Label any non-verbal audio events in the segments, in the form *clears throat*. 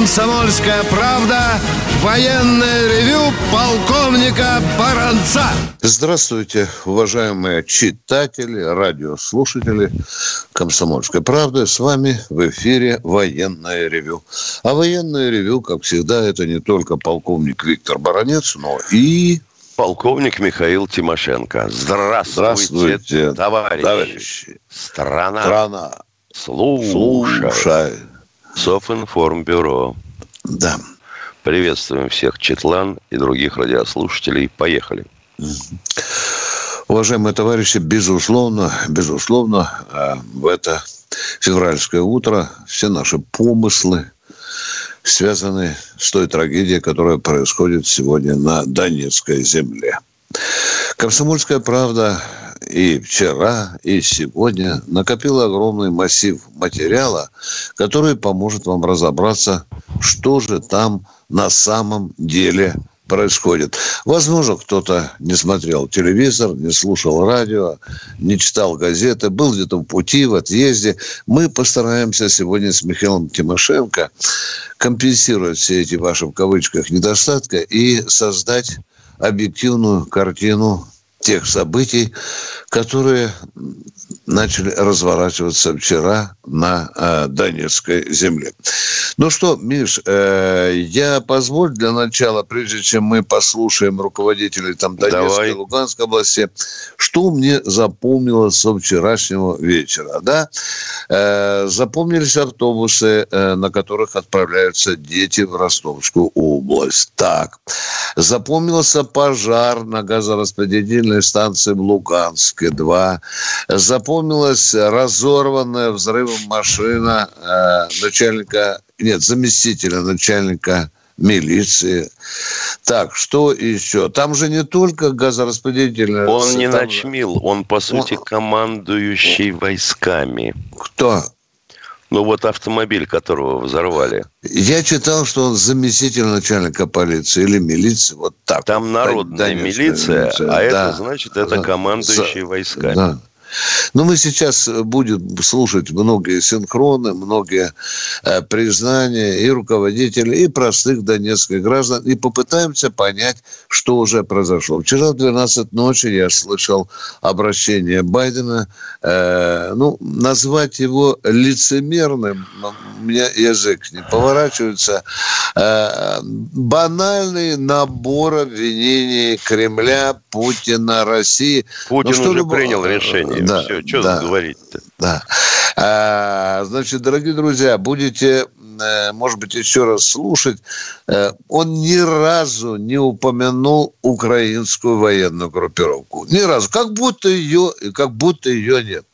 «Комсомольская правда» военное ревю полковника Баранца. Здравствуйте, уважаемые читатели, радиослушатели «Комсомольской правды». С вами в эфире военное ревю. А военное ревю, как всегда, это не только полковник Виктор Баранец, но и полковник Михаил Тимошенко. Здравствуйте, Здравствуйте товарищи. товарищи. Страна, Страна, слушай. слушай. Софинформбюро. Да. Приветствуем всех Четлан и других радиослушателей. Поехали. Уважаемые товарищи, безусловно, безусловно, э, в это февральское утро все наши помыслы связаны с той трагедией, которая происходит сегодня на Донецкой земле. Комсомольская правда и вчера, и сегодня накопила огромный массив материала, который поможет вам разобраться, что же там на самом деле происходит. Возможно, кто-то не смотрел телевизор, не слушал радио, не читал газеты, был где-то в пути, в отъезде. Мы постараемся сегодня с Михаилом Тимошенко компенсировать все эти ваши в кавычках недостатки и создать объективную картину тех событий, которые начали разворачиваться вчера на э, Донецкой земле. Ну что, Миш, э, я позволь для начала, прежде чем мы послушаем руководителей там Донецкой Давай. и Луганской области, что мне запомнилось со вчерашнего вечера, да? Э, запомнились автобусы, э, на которых отправляются дети в Ростовскую область. Так. Запомнился пожар на газораспределительной станции в Луганске, 2. Запомнилась разорванная взрывом машина э, начальника, нет, заместителя начальника милиции. Так, что еще? Там же не только газораспределительная... Он не там- начмил, он, по сути, Он- командующий войсками. Кто? Ну, вот автомобиль, которого взорвали. Я читал, что он заместитель начальника полиции или милиции, вот так. Там народная Донецкая милиция, а да. это значит, это За- войсками. Да. Ну, мы сейчас будем слушать многие синхроны, многие э, признания и руководителей, и простых донецких граждан, и попытаемся понять, что уже произошло. Вчера в 12 ночи я слышал обращение Байдена. Э, ну, назвать его лицемерным, у меня язык не поворачивается. Э, банальный набор обвинений Кремля, Путина, России. Путин Ну, уже любо- принял решение. Да, Все, что да. говорить-то? Да. А, значит, дорогие друзья, будете, э, может быть, еще раз слушать. Э, Он ни разу не упомянул украинскую военную группировку. Ни разу. Как будто ее, как будто ее нет.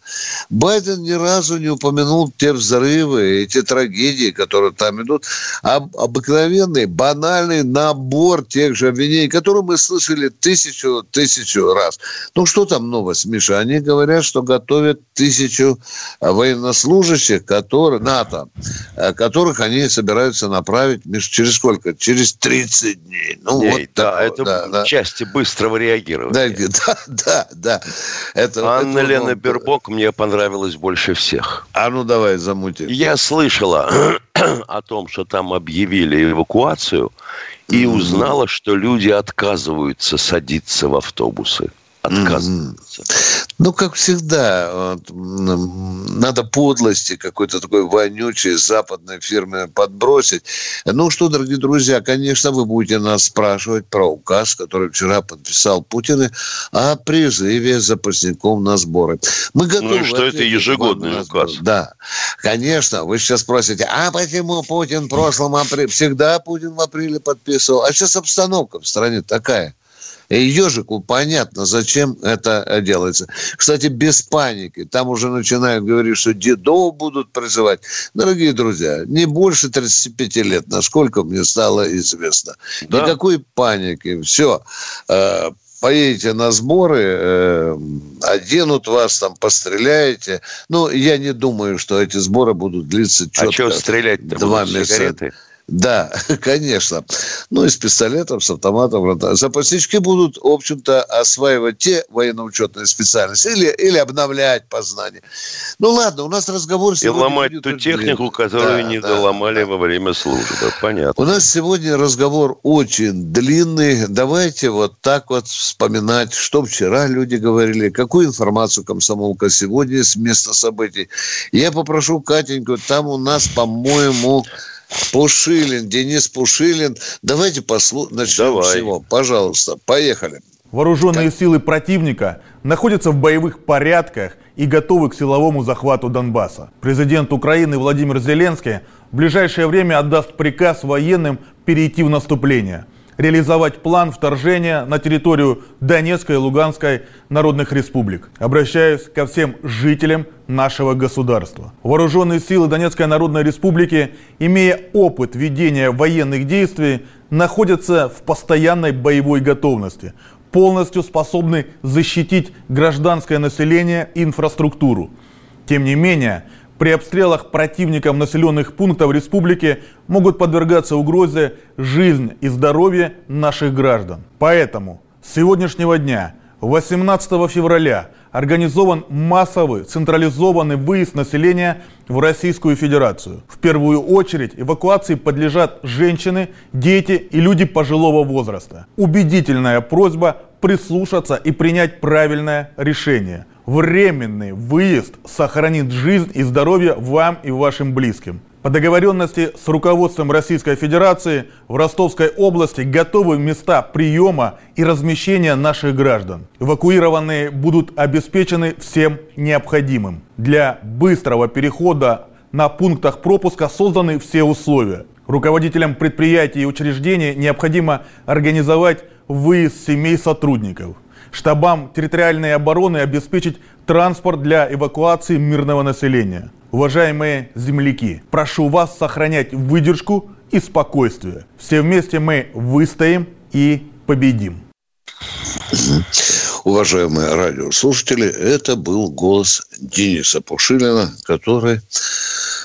Байден ни разу не упомянул те взрывы, эти трагедии, которые там идут. А обыкновенный, банальный набор тех же обвинений, которые мы слышали тысячу, тысячу раз. Ну, что там новость, Миша? Они говорят, что готовят тысячу а, военнослужащих, которые, НАТО, а, которых они собираются направить, Миш, через сколько? Через 30 дней. Ну, Ей, вот да, такое, это да, да. части быстрого Да, реагирования. да, *laughs* да, да. Это, Анна это, Лена ну, Бербок мне понравилась больше всех. А ну давай, замути. Я слышала *clears throat* о том, что там объявили эвакуацию, и Мгм. узнала, что люди отказываются садиться в автобусы. Отказываются. Ну, как всегда, вот, надо подлости какой-то такой вонючей западной фирме подбросить. Ну что, дорогие друзья, конечно, вы будете нас спрашивать про указ, который вчера подписал Путин о призыве запасников на сборы. Мы готовы Ну что это ежегодный указ? Да, конечно. Вы сейчас спросите, а почему Путин в прошлом апреле? Всегда Путин в апреле подписывал. А сейчас обстановка в стране такая. И ежику понятно, зачем это э, делается. Кстати, без паники. Там уже начинают говорить, что дедов будут призывать. Дорогие друзья, не больше 35 лет, насколько мне стало известно. Да. Никакой паники. Все. поедете на сборы, э, оденут вас, там, постреляете. Ну, я не думаю, что эти сборы будут длиться четко. А что стрелять Два месяца. Сигареты? Да, *laughs* конечно. Ну, и с пистолетом, с автоматом. Запаснички будут, в общем-то, осваивать те военно-учетные специальности или, или обновлять познания. Ну, ладно, у нас разговор И ломать ту технику, которую да, не да, доломали да. во время службы. Понятно. У нас сегодня разговор очень длинный. Давайте вот так вот вспоминать, что вчера люди говорили, какую информацию комсомолка сегодня с места событий. Я попрошу Катеньку, там у нас, по-моему, Пушилин, Денис Пушилин. Давайте послу... начнем Давай. с него. Пожалуйста, поехали. Вооруженные так. силы противника находятся в боевых порядках и готовы к силовому захвату Донбасса. Президент Украины Владимир Зеленский в ближайшее время отдаст приказ военным перейти в наступление – реализовать план вторжения на территорию Донецкой и Луганской народных республик. Обращаюсь ко всем жителям нашего государства. Вооруженные силы Донецкой Народной Республики, имея опыт ведения военных действий, находятся в постоянной боевой готовности, полностью способны защитить гражданское население и инфраструктуру. Тем не менее, при обстрелах противником населенных пунктов республики могут подвергаться угрозе жизнь и здоровье наших граждан. Поэтому с сегодняшнего дня, 18 февраля, организован массовый централизованный выезд населения в Российскую Федерацию. В первую очередь эвакуации подлежат женщины, дети и люди пожилого возраста. Убедительная просьба прислушаться и принять правильное решение – временный выезд сохранит жизнь и здоровье вам и вашим близким. По договоренности с руководством Российской Федерации в Ростовской области готовы места приема и размещения наших граждан. Эвакуированные будут обеспечены всем необходимым. Для быстрого перехода на пунктах пропуска созданы все условия. Руководителям предприятий и учреждений необходимо организовать выезд семей сотрудников – штабам территориальной обороны обеспечить транспорт для эвакуации мирного населения. Уважаемые земляки, прошу вас сохранять выдержку и спокойствие. Все вместе мы выстоим и победим. Уважаемые радиослушатели, это был голос Дениса Пушилина, который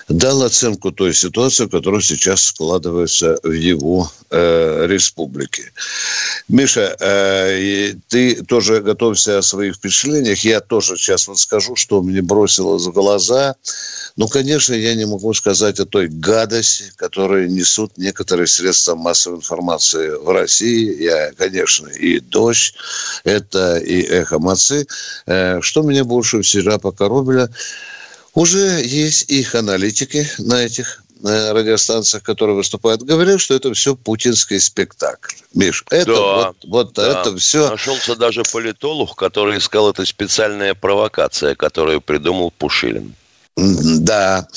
дал оценку той ситуации, которая сейчас складывается в его э, республике. Миша, э, ты тоже готовься о своих впечатлениях. Я тоже сейчас вот скажу, что мне бросилось в глаза. Ну, конечно, я не могу сказать о той гадости, которую несут некоторые средства массовой информации в России. Я, конечно, и «Дождь», это и «Эхо Мацы». Э, что меня больше всегда покоробило – уже есть их аналитики на этих э, радиостанциях, которые выступают, говорят, что это все путинский спектакль. Миш, это да, вот, вот да. это все... Нашелся даже политолог, который сказал, это специальная провокация, которую придумал Пушилин. Да,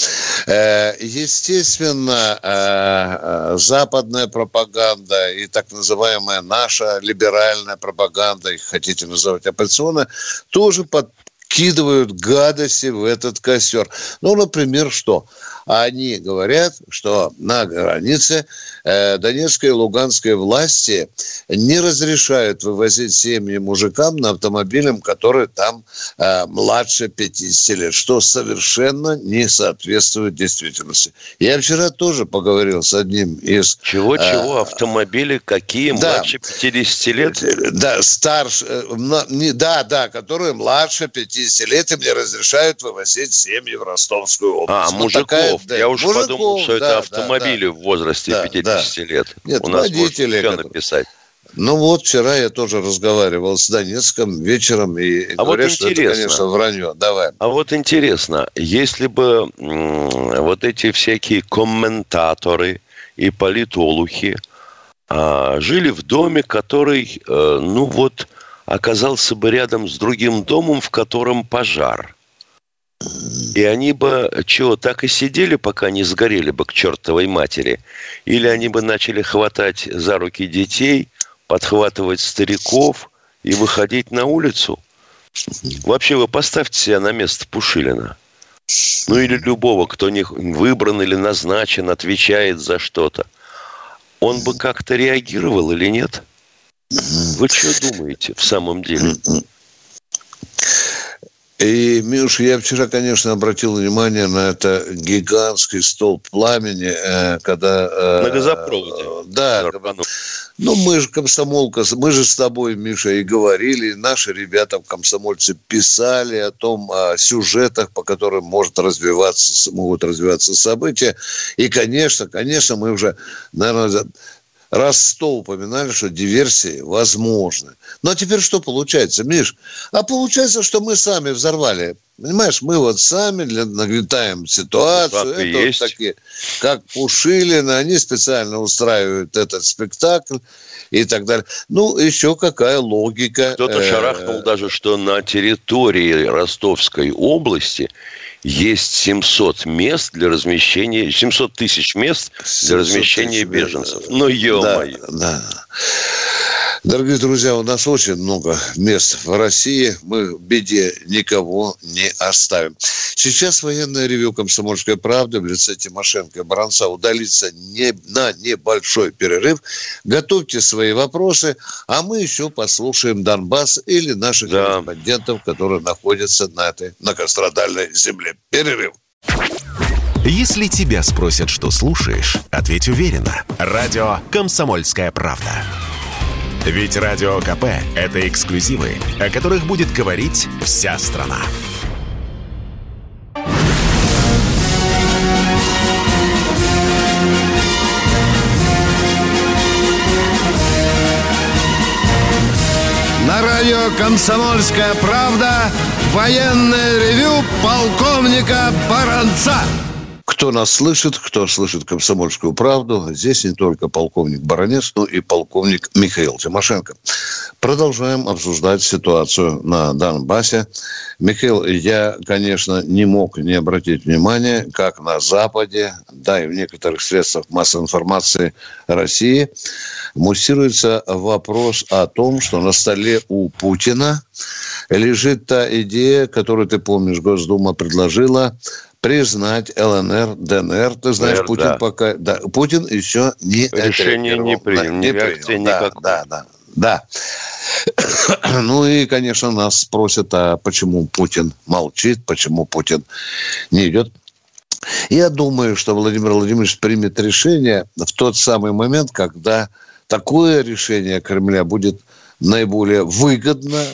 э, естественно, э, западная пропаганда и так называемая наша либеральная пропаганда, их хотите называть оппозиционная, тоже под, вкидывают гадости в этот костер. Ну, например, что? Они говорят, что на границе э, Донецкой и Луганской власти не разрешают вывозить семьи мужикам на автомобилях, которые там э, младше 50 лет, что совершенно не соответствует действительности. Я вчера тоже поговорил с одним из... Чего-чего? Э, автомобили какие? Да, младше 50 лет? Да, старше. Э, да, да, которые младше 50 лет, им не разрешают вывозить семьи в Ростовскую область. А, вот мужиков. Такая да, Я уже мужиков, подумал, что да, это автомобили да, в возрасте да, 50 да. лет. Нет, У нас водители, все написать. Ну вот вчера я тоже разговаривал с Донецком вечером и а говорят, вот что это, конечно, вранье. Давай. А вот интересно, если бы вот эти всякие комментаторы и политолухи а, жили в доме, который, а, ну вот, оказался бы рядом с другим домом, в котором пожар – и они бы, чего, так и сидели, пока не сгорели бы к чертовой матери. Или они бы начали хватать за руки детей, подхватывать стариков и выходить на улицу. Вообще вы поставьте себя на место Пушилина. Ну или любого, кто не выбран или назначен, отвечает за что-то. Он бы как-то реагировал или нет? Вы что думаете в самом деле? И, Миш, я вчера, конечно, обратил внимание на это гигантский столб пламени, э, когда... Э, на газопроводе. Да. Ну, мы же комсомолка, мы же с тобой, Миша, и говорили, наши ребята, комсомольцы, писали о том, о сюжетах, по которым может развиваться, могут развиваться события. И, конечно, конечно, мы уже, наверное, раз сто упоминали, что диверсии возможны. Ну, а теперь что получается, Миш? А получается, что мы сами взорвали. Понимаешь, мы вот сами для, нагнетаем ситуацию. Это есть. вот такие, как Пушилина, они специально устраивают этот спектакль и так далее. Ну, еще какая логика. Кто-то э, шарахнул даже, что на территории Ростовской области есть 700 мест для размещения, 700 тысяч мест для размещения беженцев. Ну, ё-моё. Да, да. Дорогие друзья, у нас очень много мест в России. Мы в беде никого не оставим. Сейчас военное ревю «Комсомольская правда» в лице Тимошенко и Баранца удалится не, на небольшой перерыв. Готовьте свои вопросы, а мы еще послушаем Донбасс или наших да. корреспондентов, которые находятся на этой многострадальной земле. Перерыв. Если тебя спросят, что слушаешь, ответь уверенно. Радио «Комсомольская правда». Ведь Радио КП – это эксклюзивы, о которых будет говорить вся страна. На радио «Комсомольская правда» военное ревю полковника Баранца кто нас слышит, кто слышит комсомольскую правду, здесь не только полковник Баранец, но и полковник Михаил Тимошенко. Продолжаем обсуждать ситуацию на Донбассе. Михаил, я, конечно, не мог не обратить внимания, как на Западе, да и в некоторых средствах массовой информации России муссируется вопрос о том, что на столе у Путина лежит та идея, которую, ты помнишь, Госдума предложила признать ЛНР, ДНР. Ты знаешь, ДНР, Путин да. пока... Да, Путин еще не... Решение не принял, не принял. Да, да, да, да. *coughs* Ну и, конечно, нас спросят, а почему Путин молчит, почему Путин не идет. Я думаю, что Владимир Владимирович примет решение в тот самый момент, когда такое решение Кремля будет наиболее выгодно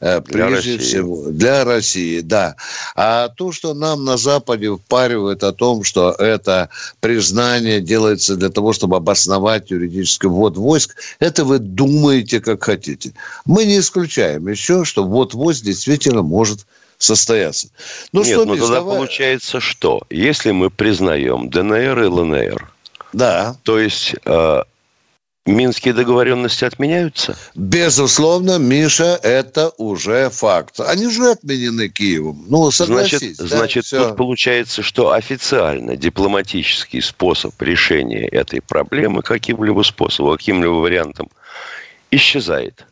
Э, прежде России. всего для России, да. А то, что нам на Западе впаривают о том, что это признание делается для того, чтобы обосновать юридический ввод войск, это вы думаете, как хотите. Мы не исключаем еще, что ввод войск действительно может состояться. Ну, Нет, что, ну тогда давай... получается что? Если мы признаем ДНР и ЛНР, да. то есть э, Минские договоренности отменяются? Безусловно, Миша, это уже факт. Они уже отменены Киевом. Ну, согласись. Значит, да, значит тут получается, что официально дипломатический способ решения этой проблемы каким-либо способом, каким-либо вариантом исчезает.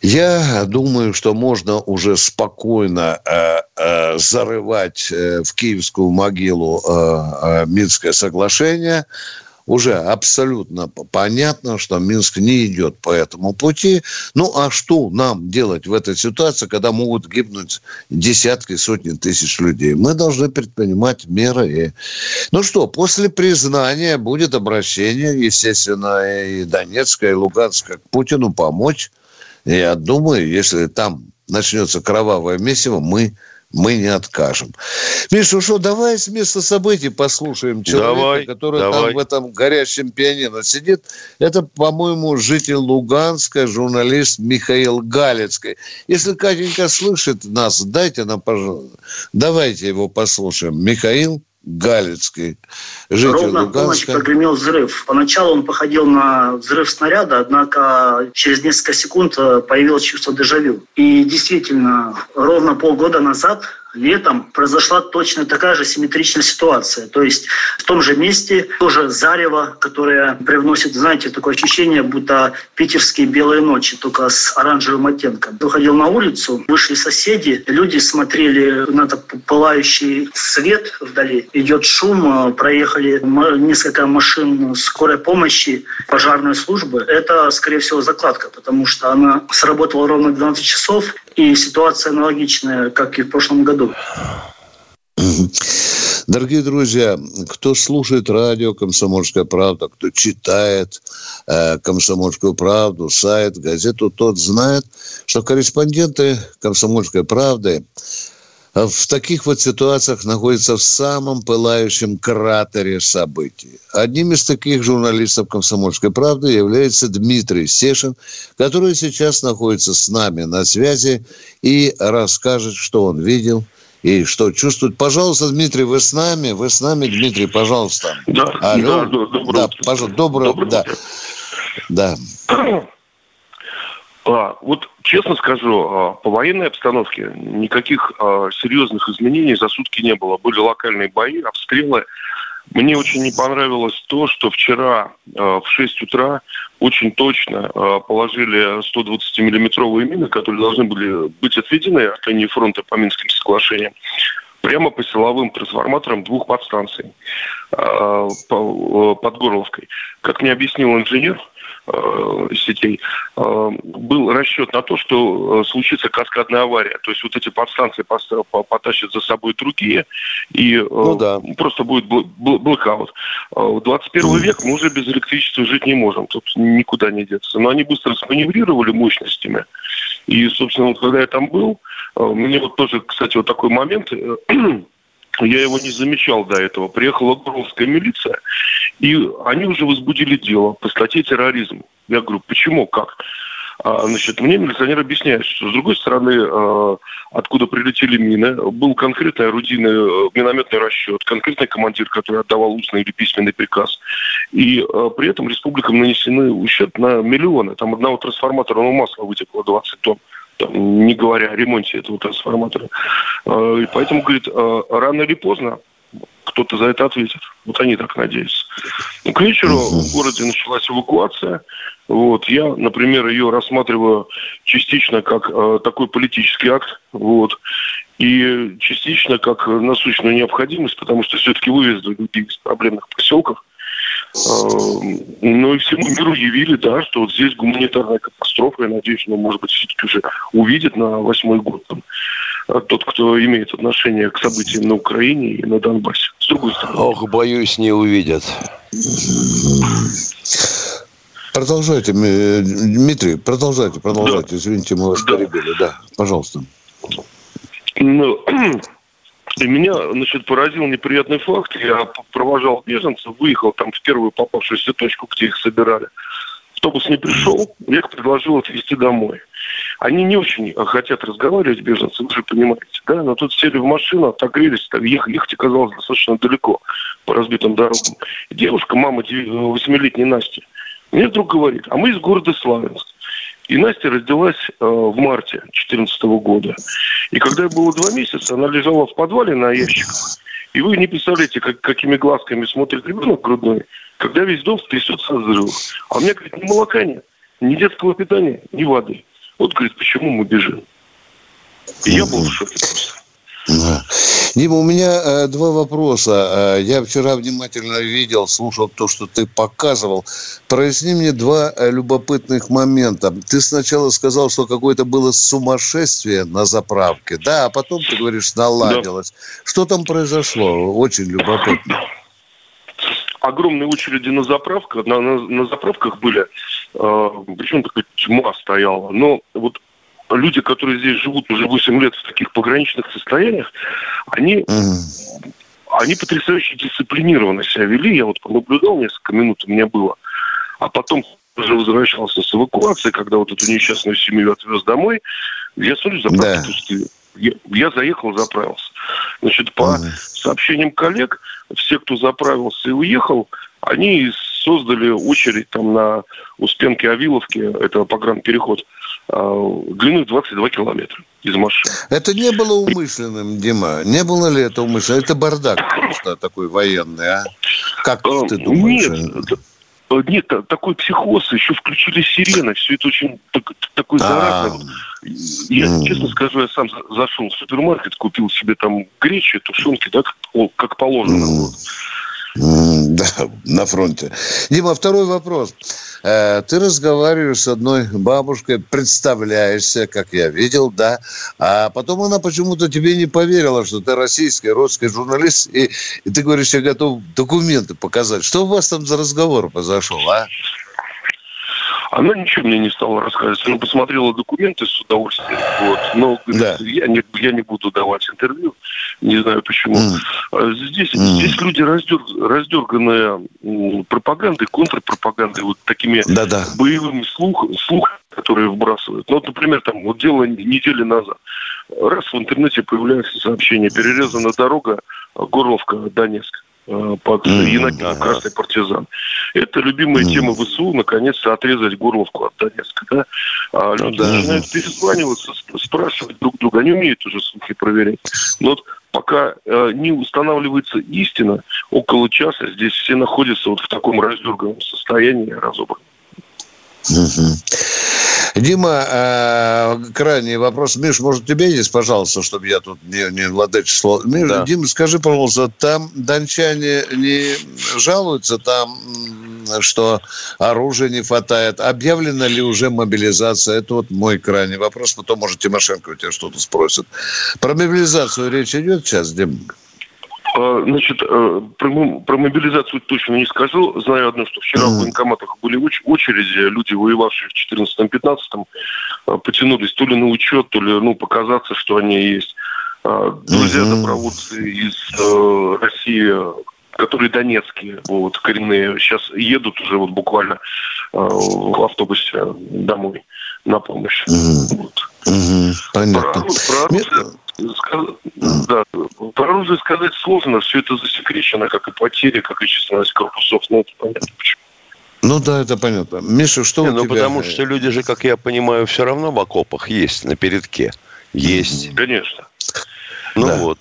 Я думаю, что можно уже спокойно э, э, зарывать э, в киевскую могилу э, э, Минское соглашение уже абсолютно понятно, что Минск не идет по этому пути. Ну, а что нам делать в этой ситуации, когда могут гибнуть десятки, сотни тысяч людей? Мы должны предпринимать меры. Ну что, после признания будет обращение, естественно, и Донецка, и Луганска к Путину помочь. Я думаю, если там начнется кровавое месиво, мы мы не откажем. Миша, ну что, давай с места событий послушаем человека, давай, который давай. там в этом горящем пианино сидит. Это, по-моему, житель Луганска, журналист Михаил Галецкий. Если Катенька слышит нас, дайте нам, пожалуйста, давайте его послушаем. Михаил Галицкий, житель Ровно в полночь прогремел взрыв. Поначалу он походил на взрыв снаряда, однако через несколько секунд э, появилось чувство дежавю. И действительно, ровно полгода назад летом произошла точно такая же симметричная ситуация. То есть в том же месте тоже зарево, которое привносит, знаете, такое ощущение, будто питерские белые ночи, только с оранжевым оттенком. Выходил на улицу, вышли соседи, люди смотрели на этот пылающий свет вдали. Идет шум, проехали несколько машин скорой помощи, пожарной службы. Это, скорее всего, закладка, потому что она сработала ровно 12 часов, и ситуация аналогичная, как и в прошлом году. Дорогие друзья, кто слушает радио «Комсомольская правда», кто читает э, «Комсомольскую правду», сайт, газету, тот знает, что корреспонденты «Комсомольской правды» в таких вот ситуациях находятся в самом пылающем кратере событий. Одним из таких журналистов «Комсомольской правды» является Дмитрий Сешин, который сейчас находится с нами на связи и расскажет, что он видел и что чувствует. Пожалуйста, Дмитрий, вы с нами? Вы с нами, Дмитрий, пожалуйста. Да, Алло. да, да, доброе да, утро. пожалуйста, доброе, Доброе да. утро. Да. *clears throat* А, вот честно скажу, а, по военной обстановке никаких а, серьезных изменений за сутки не было. Были локальные бои, обстрелы. Мне очень не понравилось то, что вчера а, в 6 утра очень точно а, положили 120-миллиметровые мины, которые должны были быть отведены от линии фронта по Минским соглашениям прямо по силовым трансформаторам двух подстанций по- под Горловкой. Как мне объяснил инженер, сетей, э, был расчет на то, что э, случится каскадная авария. То есть вот эти подстанции потащат за собой другие, и э, Ну да. просто будет бл- бл- блокаут. Э, В 21 век мы уже без электричества жить не можем, тут никуда не деться. Но они быстро сманеврировали мощностями. И, собственно, вот когда я там был, э, мне вот тоже, кстати, вот такой момент, э, я его не замечал до этого. Приехала Горловская милиция, и они уже возбудили дело по статье терроризм. Я говорю, почему, как? А, значит, мне милиционер объясняет, что с другой стороны, э, откуда прилетели мины, был конкретный орудийный э, минометный расчет, конкретный командир, который отдавал устный или письменный приказ. И э, при этом республикам нанесены ущерб на миллионы. Там одного трансформаторного масла вытекло 20 тонн там, не говоря о ремонте этого трансформатора. Э, И поэтому, говорит, э, рано или поздно кто-то за это ответит. Вот они так надеются. Ну, к вечеру в городе началась эвакуация. Вот. Я, например, ее рассматриваю частично как э, такой политический акт. Вот. И частично как насущную необходимость, потому что все-таки вывезли людей из проблемных поселков. Э, Ну и всему миру явили, да, что вот здесь гуманитарная катастрофа. Я надеюсь, ну, может быть, все-таки уже увидит на восьмой год там, э, тот, кто имеет отношение к событиям на Украине и на Донбассе. С другой стороны. Ох, боюсь, не увидят. Продолжайте, Дмитрий, продолжайте, продолжайте. Извините, мы вас Да. перебили. Да, пожалуйста. Ну, и меня, значит, поразил неприятный факт. Я провожал беженцев, выехал там в первую попавшуюся точку, где их собирали. Автобус не пришел, я их предложил отвезти домой. Они не очень хотят разговаривать, беженцы, вы же понимаете, да? Но тут сели в машину, отогрелись, там, ехать, ехать оказалось достаточно далеко по разбитым дорогам. Девушка, мама восьмилетней Насти, мне вдруг говорит, а мы из города Славянск. И Настя родилась э, в марте 2014 года. И когда ей было два месяца, она лежала в подвале на ящиках. И вы не представляете, как, какими глазками смотрит ребенок грудной, когда весь дом трясется от взрывов. А у меня, говорит, ни молока нет, ни детского питания, ни воды. Вот, говорит, почему мы бежим. И я был в шоке просто. Дима, у меня э, два вопроса. Э, я вчера внимательно видел, слушал то, что ты показывал. Проясни мне два э, любопытных момента. Ты сначала сказал, что какое-то было сумасшествие на заправке, да, а потом, ты говоришь, наладилось. Что там произошло? Очень любопытно. огромные очереди на заправках, на, на, на заправках были, э, причем такая тьма стояла. Но вот люди, которые здесь живут уже 8 лет в таких пограничных состояниях, они, Мгм. они потрясающе дисциплинированно себя вели. Я вот понаблюдал несколько минут, у меня было. А потом уже возвращался с эвакуации, когда вот эту несчастную семью отвез домой. Я смотрю, заправки Да. пустые. Я, я заехал, заправился. Значит, по Мгм. сообщениям коллег, все, кто заправился и уехал, они создали очередь там на Успенке Авиловке, это погранпереход, длиной 22 километра из машины. Это не было умышленным, Дима? Не было ли это умышленным? Это бардак просто такой военный, а? Как ты думаешь? Нет, нет, такой психоз, еще включили сирены, все это очень так, такой заразный. Я, честно скажу, я сам зашел в супермаркет, купил себе там гречу, тушенки, да, как положено. Вот. *laughs* Да, на фронте. Дима, второй вопрос. Э, ты разговариваешь с одной бабушкой, представляешься, как я видел, да, а потом она почему-то тебе не поверила, что ты российский, русский журналист, и, и ты говоришь, я готов документы показать. Что у вас там за разговор произошел, а? Она ничего мне не стала рассказывать. Она посмотрела документы с удовольствием. Вот. Но да. я, не, я не буду давать интервью. Не знаю почему. Mm. Здесь, mm. здесь люди раздер, раздерганные пропагандой, контрпропагандой, вот такими Да-да. боевыми слух, слухами, которые вбрасывают. Ну, вот, например, там, вот дело недели назад. Раз в интернете появляется сообщение, перерезана дорога Горловка-Донецк. Э, под Янакино, ага. красный партизан. Это любимая тема ВСУ, наконец-то отрезать Горловку от Донецка. Да? А люди начинают перезваниваться, спрашивать друг друга. Они умеют уже слухи проверять. Но вот пока э, не устанавливается истина, около часа здесь все находятся вот в таком раздерганном состоянии, разобранном. Угу. Дима, э, крайний вопрос. Миш, может, тебе есть, пожалуйста, чтобы я тут не, не владычество. Миш, да. Дима, скажи, пожалуйста, там дончане не жалуются, там, что оружия не хватает? Объявлена ли уже мобилизация? Это вот мой крайний вопрос. Потом, может, Тимошенко у тебя что-то спросит. Про мобилизацию речь идет сейчас, Дима? А, значит, э, про, про мобилизацию точно не скажу. Знаю одно, что вчера в военкоматах были очереди, люди, воевавшие в 2014-2015, э, потянулись то ли на учет, то ли ну, показаться, что они есть. А, Друзья-добровольцы из э, России, которые донецкие, вот, коренные, сейчас едут уже вот буквально в автобусе домой на помощь. Вот. Понятно. Про, про да, про оружие сказать сложно, все это засекречено, как и потери, как и численность корпусов, ну, это понятно почему. Ну да, это понятно. Миша, что Не, у ну, тебя? потому что люди же, как я понимаю, все равно в окопах есть, на передке. Есть. Конечно. Ну да. вот.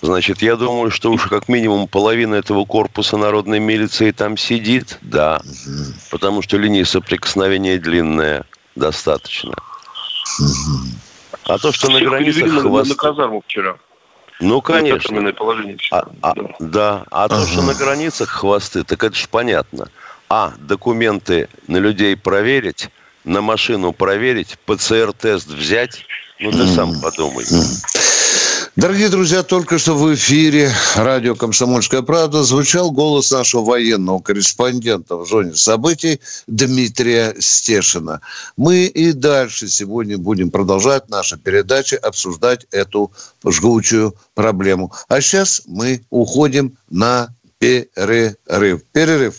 Значит, я думаю, что уж как минимум половина этого корпуса народной милиции там сидит, да. Угу. Потому что линия соприкосновения длинная достаточно. Угу. А то, что Всех на границах хвосты... на казарму вчера. Ну, конечно. положение а, а, да. да. А ага. то, что на границах хвосты, так это же понятно. А, документы на людей проверить, на машину проверить, ПЦР-тест взять. Ну, ты сам подумай. Дорогие друзья, только что в эфире радио «Комсомольская правда» звучал голос нашего военного корреспондента в зоне событий Дмитрия Стешина. Мы и дальше сегодня будем продолжать наши передачи, обсуждать эту жгучую проблему. А сейчас мы уходим на перерыв. Перерыв.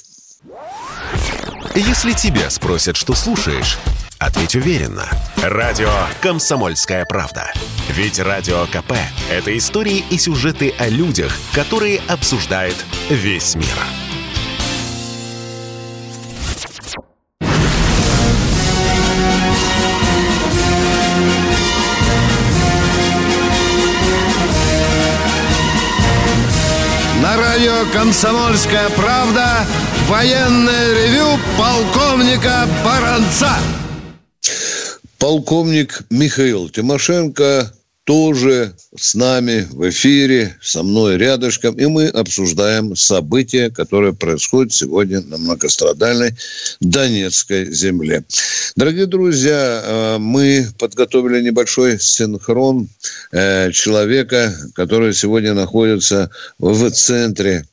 Если тебя спросят, что слушаешь, ответь уверенно. Радио «Комсомольская правда». Ведь Радио КП – это истории и сюжеты о людях, которые обсуждает весь мир. На радио «Комсомольская правда» военное ревю полковника Баранца. Полковник Михаил Тимошенко тоже с нами в эфире, со мной рядышком, и мы обсуждаем события, которые происходят сегодня на многострадальной Донецкой земле. Дорогие друзья, э, мы подготовили небольшой синхрон э, человека, который сегодня находится в центре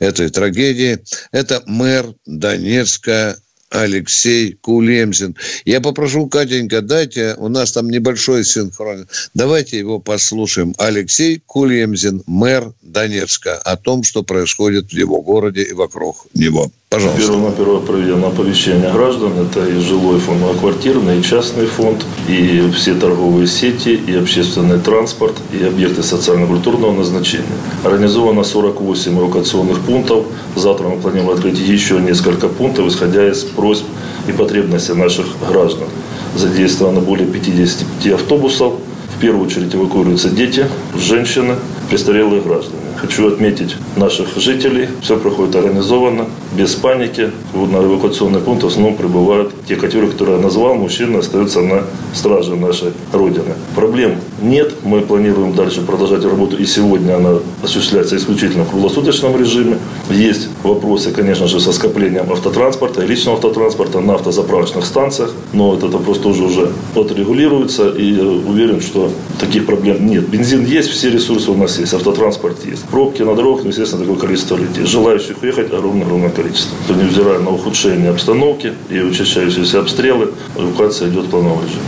этой трагедии. Это мэр Донецка Алексей Кулемзин. Я попрошу, Катенька, дайте, у нас там небольшой синхрон. Давайте его послушаем. Алексей Кулемзин, мэр Донецка, о том, что происходит в его городе и вокруг него. Пожалуйста. Первое проведено оповещение граждан. Это и жилой фонд, многоквартирный, и частный фонд, и все торговые сети, и общественный транспорт, и объекты социально-культурного назначения. Организовано 48 эвакуационных пунктов. Завтра мы планируем открыть еще несколько пунктов, исходя из просьб и потребностей наших граждан. задействовано более 55 автобусов. В первую очередь эвакуируются дети, женщины, престарелые граждане. Хочу отметить наших жителей. Все проходит организованно, без паники. На эвакуационный пункт в основном прибывают те категории, которые я назвал. Мужчины остаются на страже нашей Родины. Проблем нет. Мы планируем дальше продолжать работу. И сегодня она осуществляется исключительно в круглосуточном режиме. Есть вопросы, конечно же, со скоплением автотранспорта и личного автотранспорта на автозаправочных станциях. Но этот вопрос тоже уже отрегулируется. И уверен, что таких проблем нет. Бензин есть, все ресурсы у нас есть, автотранспорт есть. Пробки на дорогах, ну, естественно, такое количество людей. Желающих уехать огромное-огромное количество. То, невзирая на ухудшение обстановки и учащающиеся обстрелы, эвакуация идет в плановом режиме.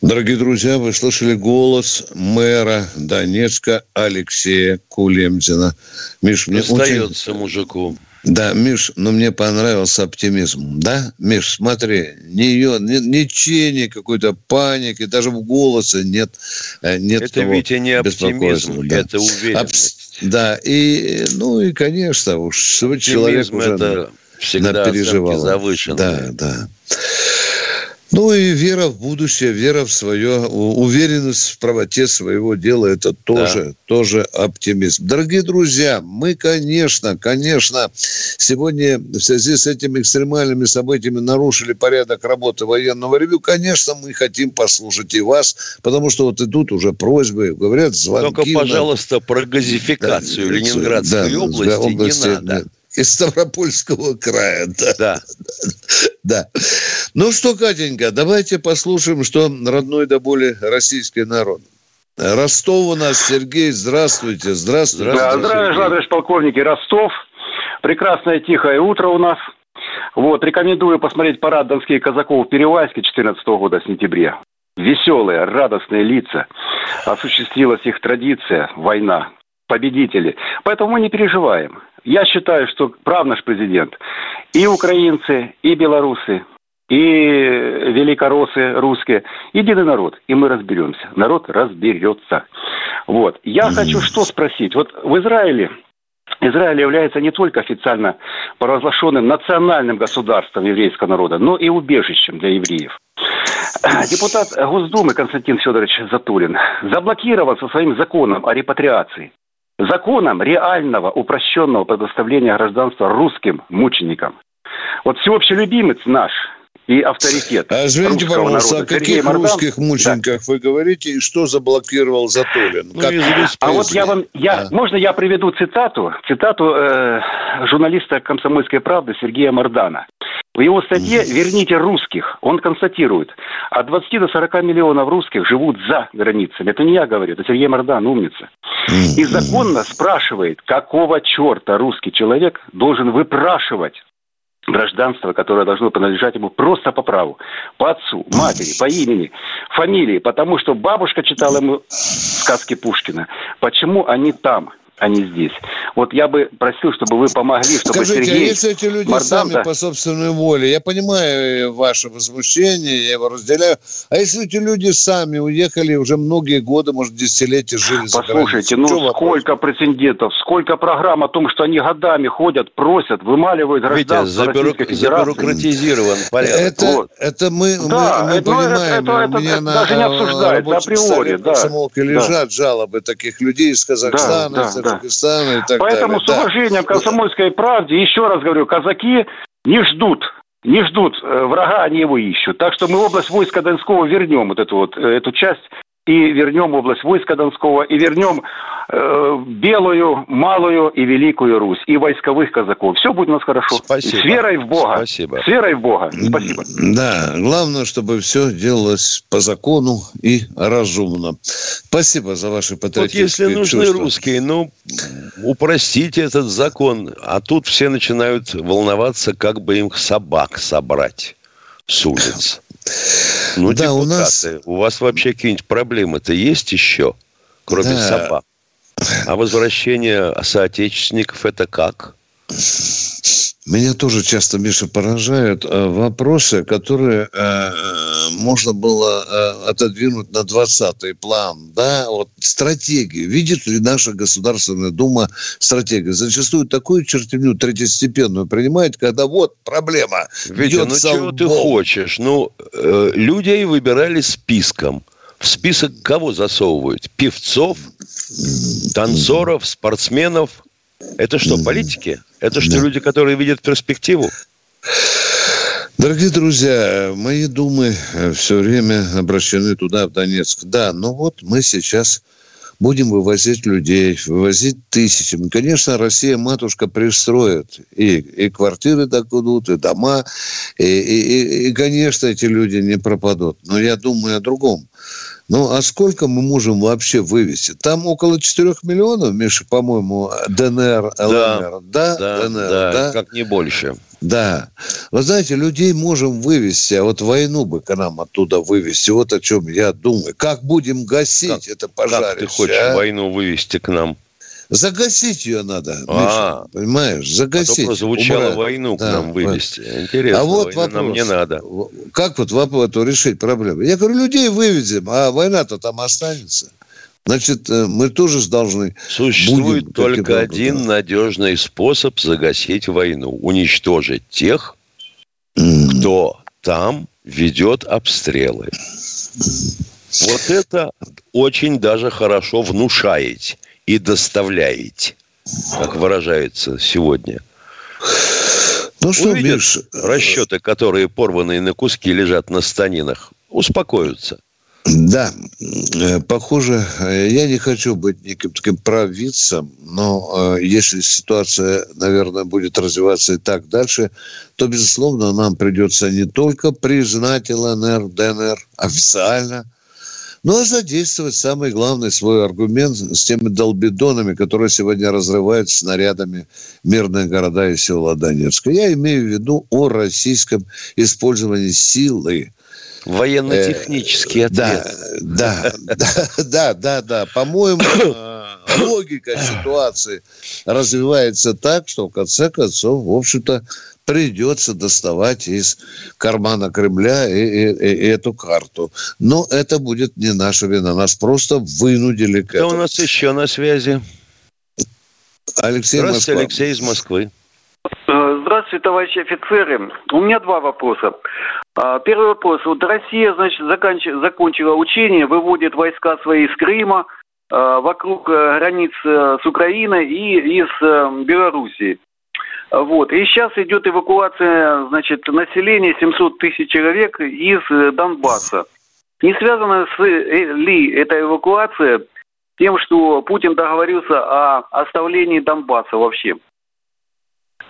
Дорогие друзья, вы слышали голос мэра Донецка Алексея Кулемзина. Миш, мне Остается очень... мужику. Да, Миш, но ну, мне понравился оптимизм. Да, Миш, смотри, ни, ее, ни, ни чени какой-то паники, даже в голосе нет, э, нет Это того ведь не оптимизм, да. это уверенность. Об... Да, и, ну и, конечно, уж человек уже это всегда переживал. Да, да. Ну и вера в будущее, вера в свое, уверенность в правоте своего дела, это тоже, да. тоже оптимизм. Дорогие друзья, мы, конечно, конечно, сегодня в связи с этими экстремальными событиями нарушили порядок работы военного ревю. Конечно, мы хотим послушать и вас, потому что вот идут уже просьбы, говорят, звонки. Только, пожалуйста, про газификацию да, Ленинградской да, области, области не надо из Ставропольского края. Да. да. да. Ну что, Катенька, давайте послушаем, что родной до боли российский народ. Ростов у нас, Сергей, здравствуйте. Здравствуйте. Да, здравия желаю, товарищ полковники. Ростов. Прекрасное тихое утро у нас. Вот, рекомендую посмотреть парад донских казаков в Перевайске 14 года в сентябре. Веселые, радостные лица. Осуществилась их традиция, война, победители. Поэтому мы не переживаем. Я считаю, что прав наш президент. И украинцы, и белорусы, и великороссы русские. Единый народ. И мы разберемся. Народ разберется. Вот. Я хочу что спросить. Вот в Израиле Израиль является не только официально провозглашенным национальным государством еврейского народа, но и убежищем для евреев. Депутат Госдумы Константин Федорович Затулин заблокировал со своим законом о репатриации законом реального упрощенного предоставления гражданства русским мученикам. Вот всеобщий любимец наш и авторитет. А извините, пожалуйста, народа, о каких Мардан, русских мучениках да. вы говорите и что заблокировал Затулин? Ну, как... А вот я вам, я, а. можно я приведу цитату, цитату э, журналиста «Комсомольской правды» Сергея Мардана. В его статье «Верните русских» он констатирует, от 20 до 40 миллионов русских живут за границами. Это не я говорю, это Сергей Мордан, умница. И законно спрашивает, какого черта русский человек должен выпрашивать гражданство, которое должно принадлежать ему просто по праву. По отцу, матери, по имени, фамилии. Потому что бабушка читала ему сказки Пушкина. Почему они там? А не здесь. Вот я бы просил, чтобы вы помогли, чтобы Скажите, а Сергей... а если эти люди Мардан, сами по собственной воле, я понимаю ваше возмущение, я его разделяю, а если эти люди сами уехали уже многие годы, может, десятилетия жили Послушайте, за ну сколько вопрос? прецедентов, сколько программ о том, что они годами ходят, просят, вымаливают гражданство Витя, забюрок... забюрократизирован порядок. Это, вот. это мы, да, мы, мы это, понимаем, это, это, у меня это, на даже не обсуждается априори. Да, да. лежат жалобы таких людей из Казахстана, да, да, Узбекистана и так Поэтому далее. с уважением к комсомольской правде, еще раз говорю, казаки не ждут не ждут э, врага, они его ищут. Так что мы область войска Донского вернем вот эту вот э, эту часть и вернем область войска Донского, и вернем э, белую, малую и великую Русь, и войсковых казаков. Все будет у нас хорошо. Спасибо. С верой в Бога. Спасибо. С верой в Бога. Спасибо. Да, главное, чтобы все делалось по закону и разумно. Спасибо за ваши патриотические Вот если нужны чувства. русские, ну, упростите этот закон. А тут все начинают волноваться, как бы им собак собрать с улиц. *laughs* Ну, да, депутаты, у нас... У вас вообще какие-нибудь проблемы-то есть еще, кроме да. собак? А возвращение соотечественников это как? Меня тоже часто, Миша, поражают э, вопросы, которые э, можно было э, отодвинуть на 20-й план, да, вот стратегию. Видит ли наша Государственная Дума стратегию? Зачастую такую чертовню третьестепенную принимает, когда вот проблема. Витя, ну чего ты хочешь? Ну, э, людей выбирали списком. В список кого засовывают? Певцов, танцоров, спортсменов? Это что, политики? Это что, да. люди, которые видят перспективу? Дорогие друзья, мои думы э, все время обращены туда, в Донецк. Да, но вот мы сейчас будем вывозить людей, вывозить тысячами. Конечно, Россия, матушка, пристроит. И, и квартиры докудут, и дома. И, и, и, конечно, эти люди не пропадут. Но я думаю о другом. Ну, а сколько мы можем вообще вывести? Там около 4 миллионов, Миша, по-моему, ДНР, ЛНР. Да, да, да, ДНР, да, да, как не больше. Да. Вы знаете, людей можем вывести, а вот войну бы к нам оттуда вывести. Вот о чем я думаю. Как будем гасить как, это пожарище? Как ты хочешь а? войну вывести к нам? Загасить ее надо, а, Миша, понимаешь? Загасить. А то прозвучало войну да, к нам вывести. Интересно, а вот вопрос, нам не надо. Как вот вопрос решить проблему? Я говорю, людей вывезем, а война-то там останется. Значит, э, мы тоже должны... Существует будем, только один надежный способ загасить войну. Уничтожить тех, mm. кто там ведет обстрелы. Вот это очень даже хорошо внушаете и доставляете, как выражается сегодня. Ну что, Увидят Миш... расчеты, которые порванные на куски лежат на станинах, успокоятся. Да, э, похоже, э, я не хочу быть никаким таким провидцем, но э, если ситуация, наверное, будет развиваться и так дальше, то, безусловно, нам придется не только признать ЛНР, ДНР официально, но и задействовать самый главный свой аргумент с теми долбидонами, которые сегодня разрывают снарядами мирные города и села Донецка. Я имею в виду о российском использовании силы Военно-технический ответ. Да, да, да, да, да. По-моему, э, логика ситуации развивается так, что в конце концов, в общем-то, придется доставать из кармана Кремля и, и, и эту карту. Но это будет не наша вина. Нас просто вынудили к этому. Кто у нас еще на связи? Алексей Здравствуйте, Москва. Алексей из Москвы. Э, здравствуйте, товарищи офицеры. У меня два вопроса. А, первый вопрос. Вот Россия, значит, заканч... закончила учение, выводит войска свои из Крыма, а, вокруг э, границ э, с Украиной и из Белоруссии. Вот. И сейчас идет эвакуация, значит, населения 700 тысяч человек из Донбасса. Не связана с, ли эта эвакуация тем, что Путин договорился о оставлении Донбасса вообще?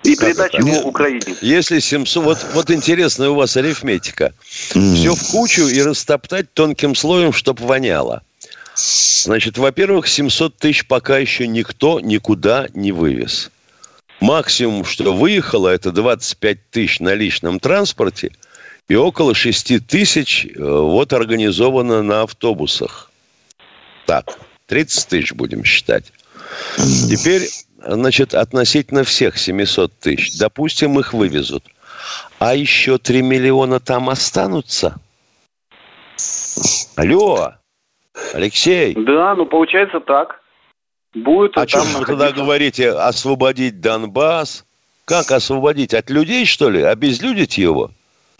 И передача его Украине. Если 700... Вот, вот интересная у вас арифметика. Mm. Все в кучу и растоптать тонким слоем, чтобы воняло. Значит, во-первых, 700 тысяч пока еще никто никуда не вывез. Максимум, что выехало, это 25 тысяч на личном транспорте и около 6 тысяч э, вот организовано на автобусах. Так, 30 тысяч будем считать. Теперь значит, относительно всех 700 тысяч, допустим, их вывезут, а еще 3 миллиона там останутся? Алло, Алексей. Да, ну получается так. Будет а что вы тогда говорите, освободить Донбасс? Как освободить? От людей, что ли? Обезлюдить его?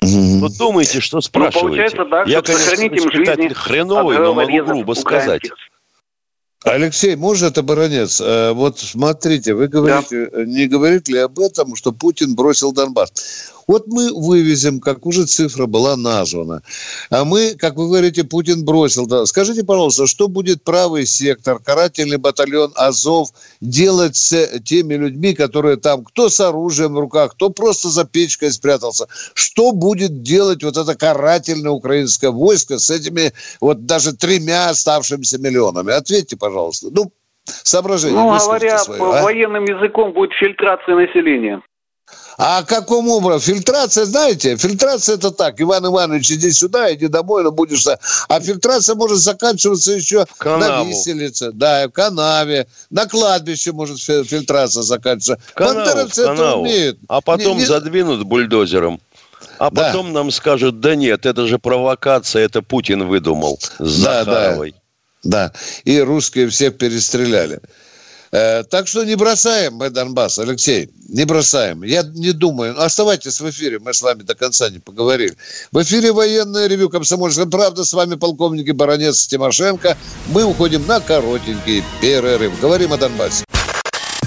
Mm-hmm. Вот думаете, что спрашиваете? Ну, получается так, Я, конечно, им жизни хреновый, но могу грубо сказать. Алексей, может, оборонец? Э, вот смотрите, вы говорите, да. не говорите ли об этом, что Путин бросил Донбасс? Вот мы вывезем, как уже цифра была названа. А мы, как вы говорите, Путин бросил. Да. Скажите, пожалуйста, что будет правый сектор, карательный батальон Азов делать с теми людьми, которые там, кто с оружием в руках, кто просто за печкой спрятался? Что будет делать вот это карательное украинское войско с этими вот даже тремя оставшимися миллионами? Ответьте, пожалуйста. Ну, соображение. Ну, говоря свое, а? военным языком, будет фильтрация населения. А каком образом? Фильтрация, знаете, фильтрация это так. Иван Иванович, иди сюда, иди домой, но будешь... А фильтрация может заканчиваться еще на виселице, да, в канаве, на кладбище может фильтрация заканчиваться. Канаву, Бандеровцы это умеют. А потом не, не... задвинут бульдозером. А Да. потом нам скажут, да нет, это же провокация, это Путин выдумал с Да, да. Захаровой. Да, и русские всех перестреляли. Э, так что не бросаем мы Донбасс, Алексей, не бросаем. Я не думаю. Ну, Оставайтесь в эфире, мы с вами до конца не поговорили. В эфире военное ревю «Комсомольская правда». С вами полковник и баронец Тимошенко. Мы уходим на коротенький перерыв. Говорим о Донбассе.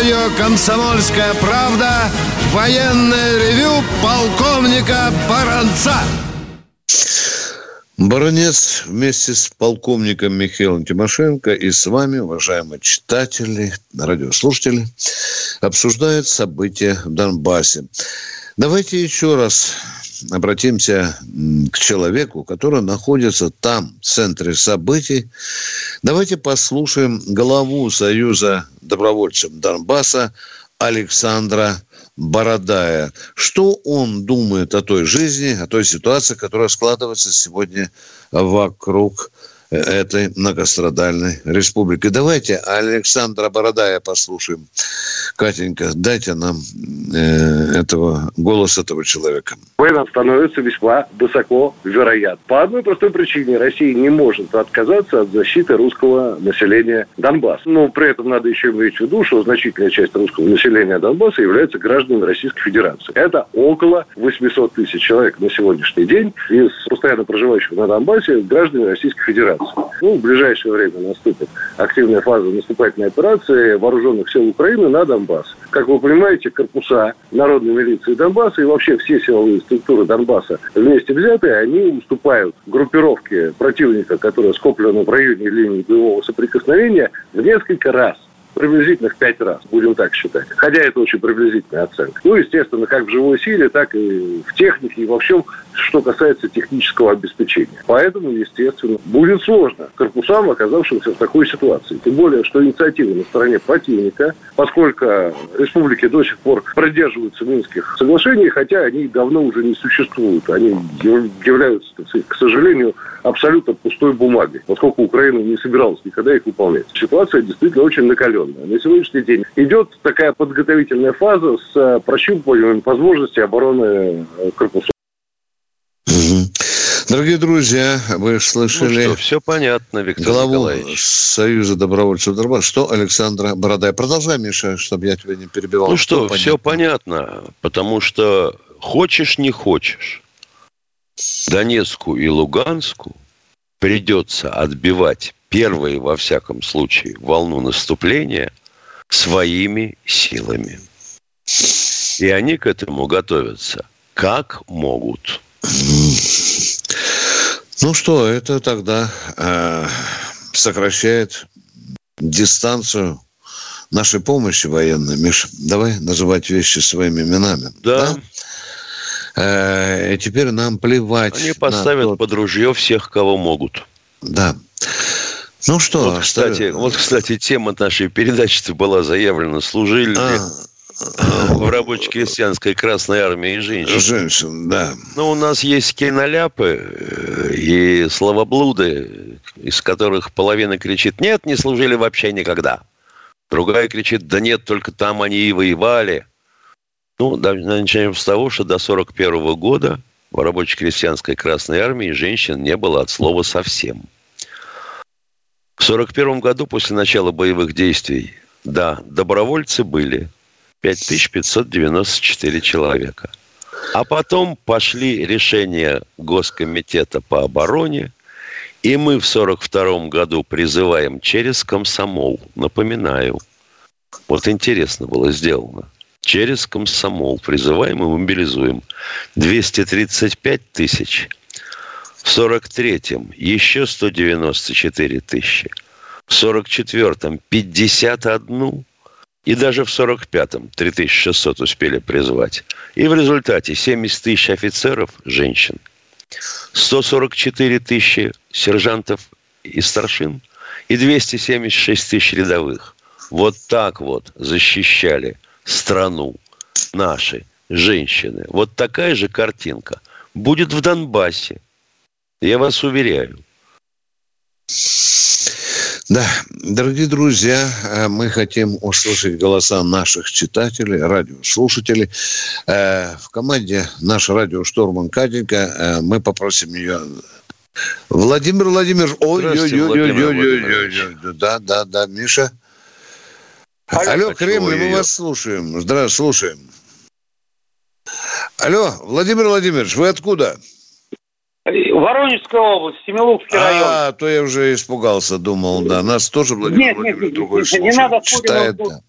Радио «Комсомольская правда» военное ревю полковника Баранца. Баронец вместе с полковником Михаилом Тимошенко и с вами, уважаемые читатели, радиослушатели, обсуждают события в Донбассе. Давайте еще раз обратимся к человеку, который находится там, в центре событий. Давайте послушаем главу Союза добровольцев Донбасса Александра Бородая. Что он думает о той жизни, о той ситуации, которая складывается сегодня вокруг этой многострадальной республики. Давайте Александра Бородая послушаем. Катенька, дайте нам э, этого голос этого человека. война становится весьма высоко вероятна. По одной простой причине Россия не может отказаться от защиты русского населения Донбасса. Но при этом надо еще иметь в виду, что значительная часть русского населения Донбасса является гражданами Российской Федерации. Это около 800 тысяч человек на сегодняшний день из постоянно проживающих на Донбассе граждане Российской Федерации. Ну, в ближайшее время наступит активная фаза наступательной операции вооруженных сил Украины на Донбасс. Как вы понимаете, корпуса народной милиции Донбасса и вообще все силовые структуры Донбасса вместе взятые, они уступают группировке противника, которая скоплена в районе линии боевого соприкосновения, в несколько раз приблизительно в пять раз, будем так считать. Хотя это очень приблизительная оценка. Ну, естественно, как в живой силе, так и в технике, и во всем, что касается технического обеспечения. Поэтому, естественно, будет сложно корпусам, оказавшимся в такой ситуации. Тем более, что инициатива на стороне противника, поскольку республики до сих пор придерживаются Минских соглашений, хотя они давно уже не существуют. Они яв- являются, к сожалению, абсолютно пустой бумагой, поскольку Украина не собиралась никогда их выполнять. Ситуация действительно очень накаленная. На сегодняшний день идет такая подготовительная фаза с э, прощупыванием возможностей обороны э, корпусов. Мгм. Дорогие друзья, вы Ну слышали что, все понятно, Виктор главу Николаевич. Союза добровольцев Донбасса. Что Александра Бородая? Продолжай, Миша, чтобы я тебя не перебивал. Ну что, все понятно, потому что хочешь не хочешь, Донецку и Луганску придется отбивать первые, во всяком случае, волну наступления своими силами. И они к этому готовятся как могут. Ну что, это тогда э, сокращает дистанцию нашей помощи военной. Миша, давай называть вещи своими именами. Да, Э, и теперь нам плевать. они поставят тот- под ружье всех, кого могут. Да. Ну что, Вот, кстати, оставим- вот, кстати, тема нашей передачи была заявлена. Служили А, в рабоче-крестьянской Красной Армии женщины. женщин, да. Ну, у нас есть киноляпы э, и словоблуды, из которых половина кричит, нет, не служили вообще никогда. Другая кричит, да нет, только там они и воевали. Ну, начнем с того, что до 41 года в рабоче-крестьянской Красной Армии женщин не было от слова совсем. В 41 году, после начала боевых действий, да, добровольцы были 5594 человека. А потом пошли решения Госкомитета по обороне, и мы в 42 году призываем через комсомол. Напоминаю, вот интересно было сделано. Через комсомол призываем и мобилизуем 235 тысяч. В 43-м еще 194 тысячи. В 44-м 51 и даже в 45-м 3600 успели призвать. И в результате 70 тысяч офицеров – женщин. 144 тысячи сержантов и старшин и 276 тысяч рядовых. Вот так вот защищали страну наши женщины. Вот такая же картинка будет в Донбассе. Я вас уверяю. Да, дорогие друзья, э, мы хотим услышать голоса наших читателей, радиослушателей. Э, в команде наш радиоштурман Катенька э, мы попросим ее Владимир Владимирович, ой-ой-ой-ой-ой-ой, да, да, да, Миша. Алло, Алло Кремль, мы вас слушаем. Здравствуйте, слушаем. Алло, Владимир Владимирович, вы откуда? Воронежская область, Семилукский а, район. А, то я уже испугался, думал, да. Нас тоже Владимир нет, Владимирович нет, другой нет, не надо читает. Да.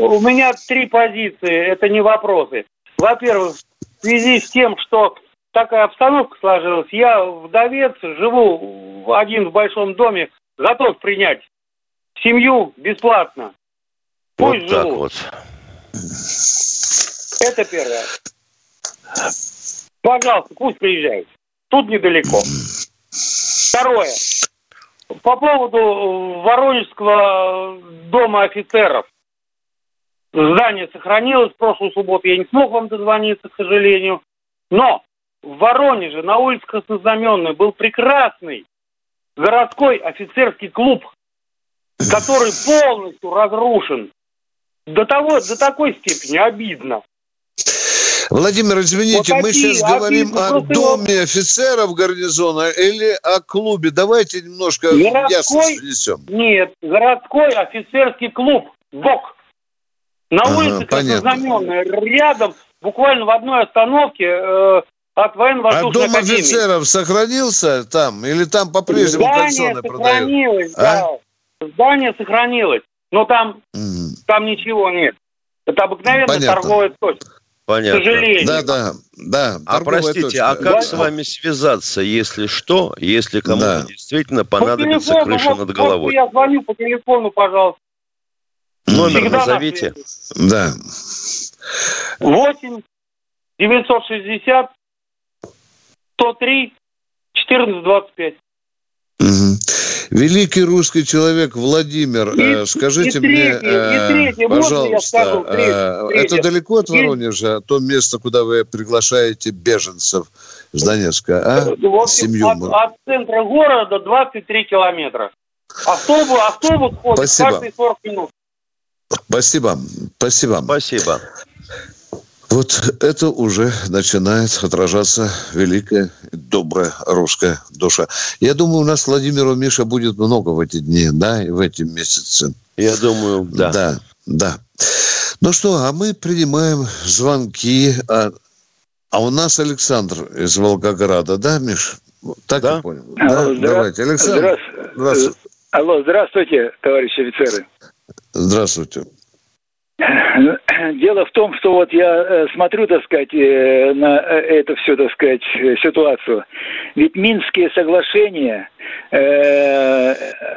У меня три позиции, это не вопросы. Во-первых, в связи с тем, что такая обстановка сложилась, я вдовец, живу один в большом доме, готов принять семью бесплатно. Пусть вот живут. так вот. Это первое. Пожалуйста, пусть приезжают. Тут недалеко. Второе. По поводу Воронежского дома офицеров. Здание сохранилось. В прошлую субботу я не смог вам дозвониться, к сожалению. Но в Воронеже на улице Краснознаменной был прекрасный городской офицерский клуб, который полностью разрушен. До того, до такой степени обидно. Владимир, извините, вот мы сейчас говорим о доме офицеров гарнизона или о клубе. Давайте немножко городской, ясность внесем. Нет, городской офицерский клуб ГОК. На ага, улице Краснознаменная, рядом, буквально в одной остановке э, от военно-воздушной А дом академии. офицеров сохранился там? Или там по-прежнему кальсоны продают? А? Да. Здание сохранилось, но там, mm. там ничего нет. Это обыкновенная Понятно. торговая точка. Понятно. К сожалению. Да, да, да. А простите, точка. а как да? с вами связаться, если что, если кому-то да. действительно понадобится телефону, крыша вот, над головой? Я звоню по телефону, пожалуйста. Номер Всегда назовите. Да. 8 960 103 14 25. Угу. Великий русский человек Владимир, и, э, скажите и мне, третье, э, пожалуйста, скажу, третье, э, третье. это далеко от Воронежа, то место, куда вы приглашаете беженцев из Донецка, а? В общем, Семью. От, от центра города 23 километра. Автобус, автобус ходит Спасибо. каждые 40 минут. Спасибо. Спасибо. Спасибо. Вот это уже начинает отражаться великая, добрая русская душа. Я думаю, у нас Владимиру Миша будет много в эти дни, да, и в эти месяцы. Я думаю, да. Да, да. Ну что, а мы принимаем звонки. А, а у нас Александр из Волгограда, да, Миш? Так да? я понял. Алло, да? Давайте, Александр. Здравствуйте. Алло, здравствуйте, товарищи офицеры. Здравствуйте. *clears throat* Дело в том, что вот я э, смотрю, так сказать, э, на э, эту всю, так сказать, ситуацию. Ведь Минские соглашения э,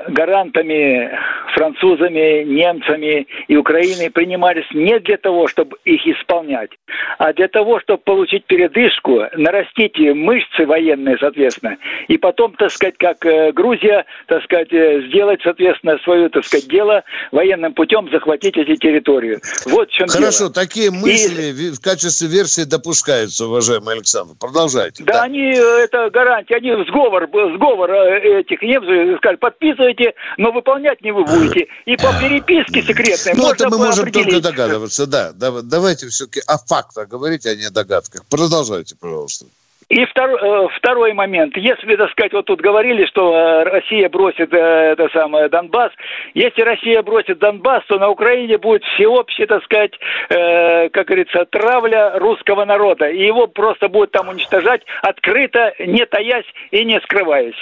гарантами, французами, немцами и Украиной принимались не для того, чтобы их исполнять, а для того, чтобы получить передышку, нарастить мышцы военные, соответственно, и потом, так сказать, как Грузия, так сказать, сделать, соответственно, свое, так сказать, дело военным путем захватить эти территории. Вот в чем Хорошо, дело. такие мысли и... в качестве версии допускаются, уважаемый Александр. Продолжайте. Да, да. они, это гарантия, они сговор, сговор этих немцев сказали, подписывайте, но выполнять не вы будете. И по переписке секретной Ну, это мы можем только догадываться, да. Давайте все-таки о фактах говорить, а не о догадках. Продолжайте, пожалуйста. И второй, э, второй момент. Если, так сказать, вот тут говорили, что э, Россия бросит э, это самое Донбасс, если Россия бросит Донбасс, то на Украине будет всеобщая, так сказать, как говорится, травля русского народа. И его просто будут там уничтожать открыто, не таясь и не скрываясь.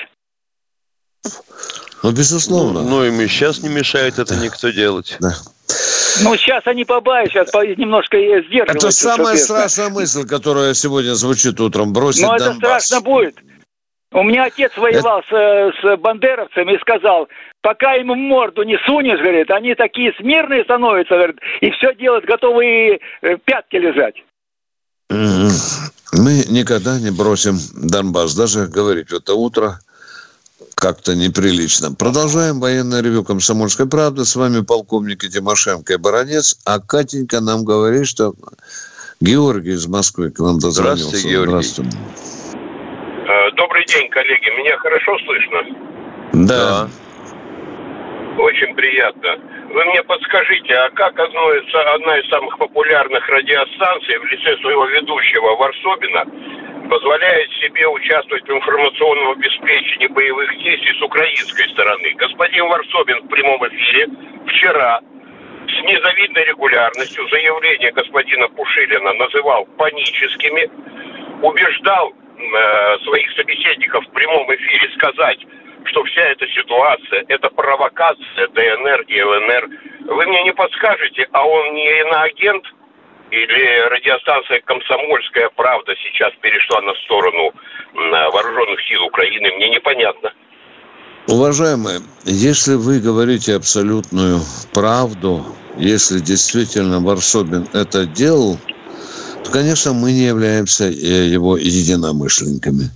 Ну, безусловно. Ну, ну им и сейчас не мешает это никто делать. Да. Ну, сейчас они побаивают, сейчас немножко сдерживаются. Это самая страшная мысль, которая сегодня звучит утром. Бросить Ну, это страшно будет. У меня отец воевал это... с, с бандеровцами и сказал, пока им в морду не сунешь, говорит, они такие смирные становятся, говорит, и все делают, готовы э, пятки лежать. Мы никогда не бросим Донбасс. Даже говорить в это утро как-то неприлично. Продолжаем военное ревю «Комсомольской правды». С вами полковники Тимошенко и Баранец. А Катенька нам говорит, что Георгий из Москвы к нам дозвонился. Здравствуйте, Георгий. Здравствуйте. Э, Добрый день, коллеги. Меня хорошо слышно? Да. Очень приятно. Вы мне подскажите, а как относится одна из самых популярных радиостанций в лице своего ведущего Варсобина позволяет себе участвовать в информационном обеспечении боевых действий с украинской стороны? Господин Варсобин в прямом эфире вчера с незавидной регулярностью заявления господина Пушилина называл паническими, убеждал э, своих собеседников в прямом эфире сказать, что вся эта ситуация – это провокация ДНР и ЛНР. Вы мне не подскажете, а он не иноагент или радиостанция «Комсомольская правда» сейчас перешла на сторону м, вооруженных сил Украины? Мне непонятно. Уважаемые, если вы говорите абсолютную правду, если действительно Варсобин это делал, то, конечно, мы не являемся э, его единомышленниками.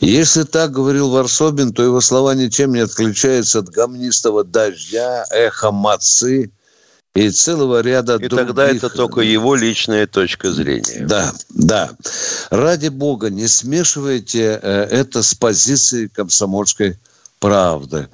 Если так говорил Варсобин, то его слова ничем не отличаются от гомнистого дождя, эхо мацы и целого ряда И других... тогда это только его личная точка зрения. Да, да. Ради бога, не смешивайте э, это с позицией комсомольской правды.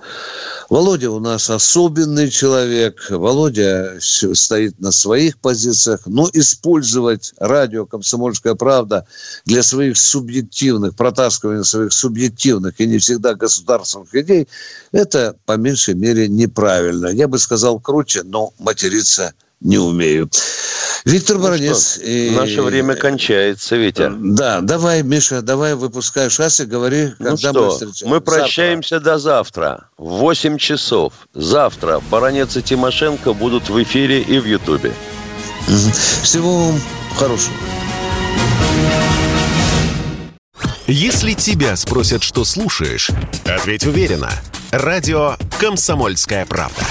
Володя у нас особенный человек. Володя стоит на своих позициях. Но использовать радио «Комсомольская правда» для своих субъективных, протаскивания своих субъективных и не всегда государственных идей, это по меньшей мере неправильно. Я бы сказал круче, но материться не умею. Виктор Ну Баранец. что, и- Наше время кончается, Витя. Да, давай, Миша, давай выпускай шасси, говори, когда Ну мы что, встречаемся. мы прощаемся до завтра. В 8 часов. Завтра Баранец и Тимошенко будут в эфире и в Ютубе. Всего вам хорошего. Если тебя спросят, что слушаешь, ответь уверенно. Радио «Комсомольская правда».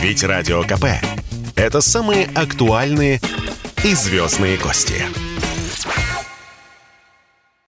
Ведь Радио КП — это самые актуальные и звездные гости.